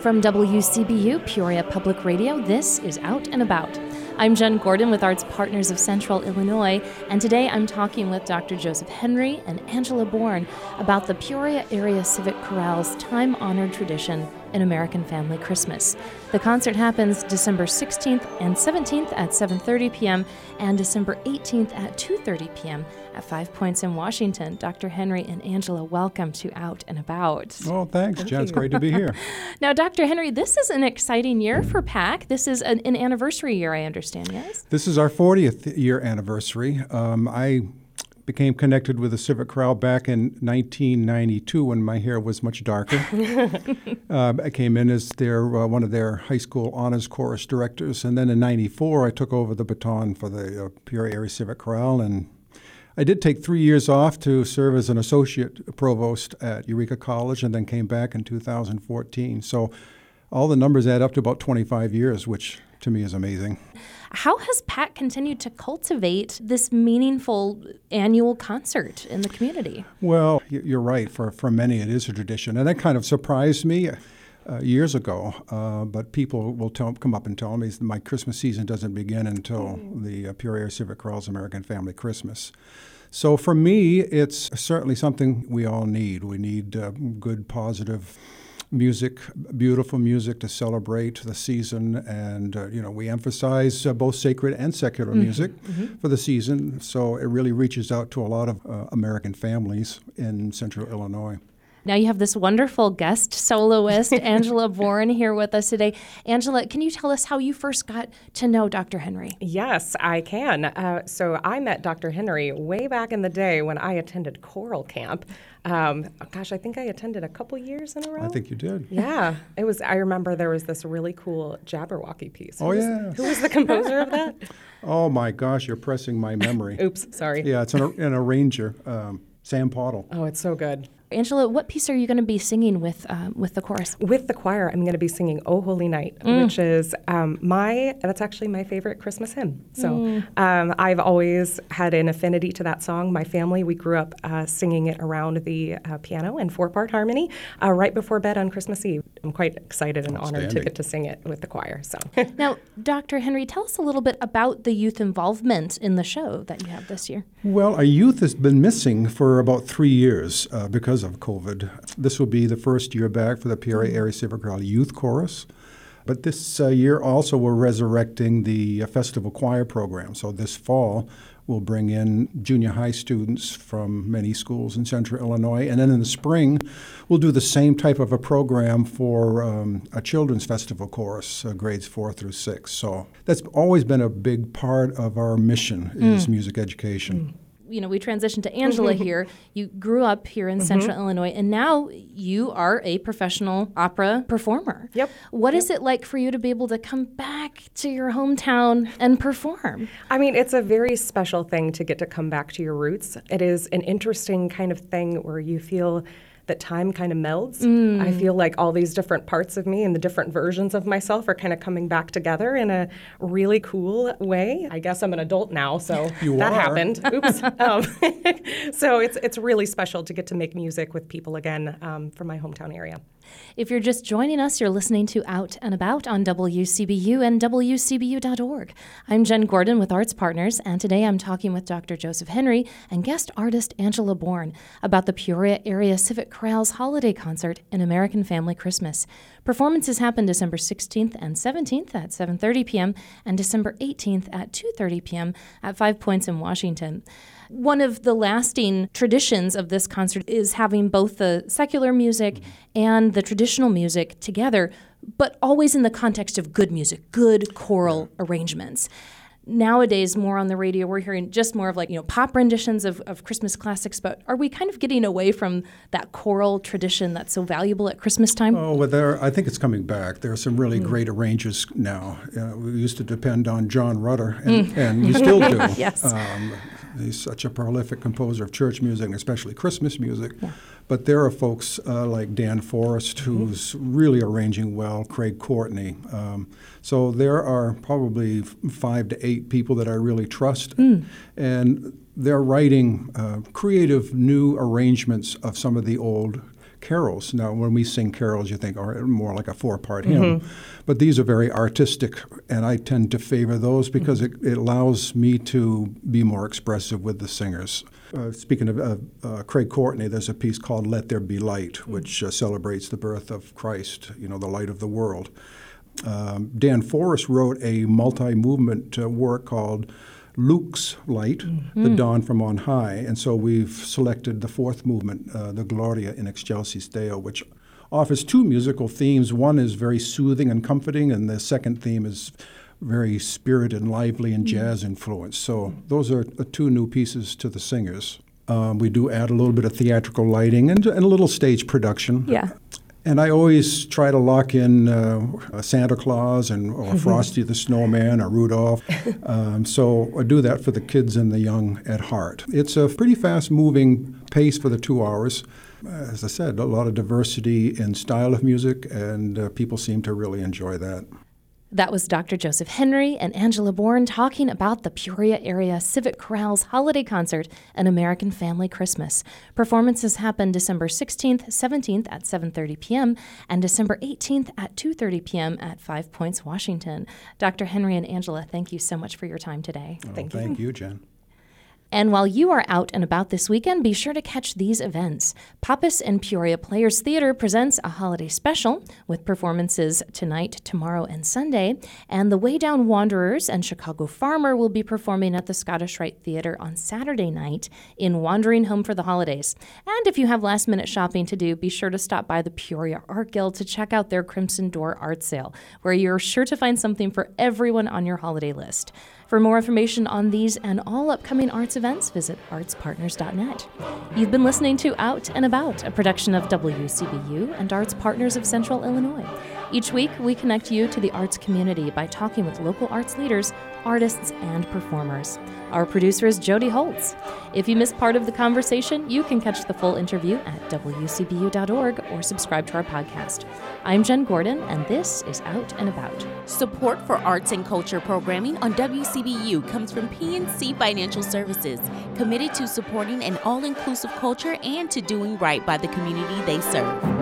From WCBU Peoria Public Radio, this is Out and About. I'm Jen Gordon with Arts Partners of Central Illinois, and today I'm talking with Dr. Joseph Henry and Angela Bourne about the Peoria Area Civic Chorale's time honored tradition in American Family Christmas. The concert happens December 16th and 17th at 7:30 p.m. and December 18th at 2:30 p.m. at Five Points in Washington. Dr. Henry and Angela, welcome to Out and About. Oh, thanks, Thank Jen. It's great to be here. now, Dr. Henry, this is an exciting year for PAC. This is an, an anniversary year, I understand. Yes. This is our 40th year anniversary. Um, I became connected with the Civic Chorale back in 1992 when my hair was much darker. uh, I came in as their uh, one of their high school honors chorus directors, and then in '94 I took over the baton for the uh, Peoria Area Civic Chorale, and I did take three years off to serve as an associate provost at Eureka College, and then came back in 2014. So all the numbers add up to about 25 years, which to me is amazing. How has Pat continued to cultivate this meaningful annual concert in the community? Well, you're right. For, for many, it is a tradition. And that kind of surprised me. Uh, years ago, uh, but people will tell, come up and tell me my Christmas season doesn't begin until mm. the uh, Peoria Civic Chorale's American Family Christmas. So for me, it's certainly something we all need. We need uh, good, positive music, beautiful music to celebrate the season, and uh, you know we emphasize uh, both sacred and secular mm-hmm. music mm-hmm. for the season. So it really reaches out to a lot of uh, American families in Central Illinois. Now you have this wonderful guest soloist, Angela Bourne, here with us today. Angela, can you tell us how you first got to know Dr. Henry? Yes, I can. Uh, so I met Dr. Henry way back in the day when I attended choral camp. Um, gosh, I think I attended a couple years in a row. I think you did. Yeah, it was. I remember there was this really cool Jabberwocky piece. Who oh was, yeah. Who was the composer of that? Oh my gosh, you're pressing my memory. Oops, sorry. Yeah, it's an, an arranger. Um, Sam Pottle. Oh, it's so good. Angela, what piece are you going to be singing with uh, with the chorus? With the choir, I'm going to be singing "Oh Holy Night," mm. which is um, my that's actually my favorite Christmas hymn. So mm. um, I've always had an affinity to that song. My family we grew up uh, singing it around the uh, piano in four part harmony uh, right before bed on Christmas Eve. I'm quite excited and honored to get to sing it with the choir. So now, Dr. Henry, tell us a little bit about the youth involvement in the show that you have this year. Well, our youth has been missing for about three years uh, because because of COVID. This will be the first year back for the Peoria Area Civic Youth Chorus. But this uh, year also we're resurrecting the uh, festival choir program. So this fall we'll bring in junior high students from many schools in central Illinois. And then in the spring we'll do the same type of a program for um, a children's festival chorus, uh, grades four through six. So that's always been a big part of our mission is mm. music education. Mm you know, we transitioned to Angela here. You grew up here in mm-hmm. Central Illinois, and now you are a professional opera performer. Yep. What yep. is it like for you to be able to come back to your hometown and perform? I mean, it's a very special thing to get to come back to your roots. It is an interesting kind of thing where you feel that time kind of melds. Mm. I feel like all these different parts of me and the different versions of myself are kind of coming back together in a really cool way. I guess I'm an adult now, so you that are. happened. Oops. um, so it's it's really special to get to make music with people again um, from my hometown area. If you're just joining us, you're listening to Out and About on WCBU and WCBU.org. I'm Jen Gordon with Arts Partners, and today I'm talking with Dr. Joseph Henry and guest artist Angela Bourne about the Peoria Area Civic Chorale's holiday concert in American Family Christmas. Performances happen December 16th and 17th at 7:30 p.m. and December 18th at 2:30 p.m. at Five Points in Washington. One of the lasting traditions of this concert is having both the secular music and the traditional music together, but always in the context of good music, good choral arrangements. Nowadays more on the radio we're hearing just more of like you know pop renditions of, of christmas classics but are we kind of getting away from that choral tradition that's so valuable at christmas time? Oh well there i think it's coming back. There are some really mm. great arrangers now. Uh, we used to depend on john rutter and, mm. and you still do. Yes. Um, he's such a prolific composer of church music and especially christmas music yeah. But there are folks uh, like Dan Forrest mm-hmm. who's mm-hmm. really arranging well, Craig Courtney. Um, so there are probably five to eight people that I really trust. Mm. And they're writing uh, creative new arrangements of some of the old carols. Now, when we sing carols, you think are more like a four-part hymn, but these are very artistic, and I tend to favor those because it, it allows me to be more expressive with the singers. Uh, speaking of uh, uh, Craig Courtney, there's a piece called "Let There Be Light," which uh, celebrates the birth of Christ, you know, the light of the world. Um, Dan Forrest wrote a multi-movement uh, work called Lux Light, the dawn from on high. And so we've selected the fourth movement, uh, the Gloria in Excelsis Deo, which offers two musical themes. One is very soothing and comforting, and the second theme is very spirited and lively and jazz influenced. So those are uh, two new pieces to the singers. Um, we do add a little bit of theatrical lighting and, and a little stage production. Yeah. And I always try to lock in uh, Santa Claus and or Frosty the Snowman or Rudolph. Um, so I do that for the kids and the young at heart. It's a pretty fast-moving pace for the two hours. As I said, a lot of diversity in style of music, and uh, people seem to really enjoy that. That was Dr. Joseph Henry and Angela Bourne talking about the Peoria Area Civic Chorale's holiday concert, An American Family Christmas. Performances happen December 16th, 17th at 7:30 p.m. and December 18th at 2:30 p.m. at Five Points, Washington. Dr. Henry and Angela, thank you so much for your time today. Oh, thank you, Jen. And while you are out and about this weekend, be sure to catch these events. Pappas and Peoria Players Theater presents a holiday special with performances tonight, tomorrow, and Sunday. And the Way Down Wanderers and Chicago Farmer will be performing at the Scottish Rite Theater on Saturday night in Wandering Home for the Holidays. And if you have last minute shopping to do, be sure to stop by the Peoria Art Guild to check out their Crimson Door art sale, where you're sure to find something for everyone on your holiday list. For more information on these and all upcoming arts events, visit artspartners.net. You've been listening to Out and About, a production of WCBU and Arts Partners of Central Illinois. Each week, we connect you to the arts community by talking with local arts leaders, artists, and performers. Our producer is Jody Holtz. If you missed part of the conversation, you can catch the full interview at wcbu.org or subscribe to our podcast. I'm Jen Gordon, and this is Out and About. Support for arts and culture programming on WCBU comes from PNC Financial Services, committed to supporting an all inclusive culture and to doing right by the community they serve.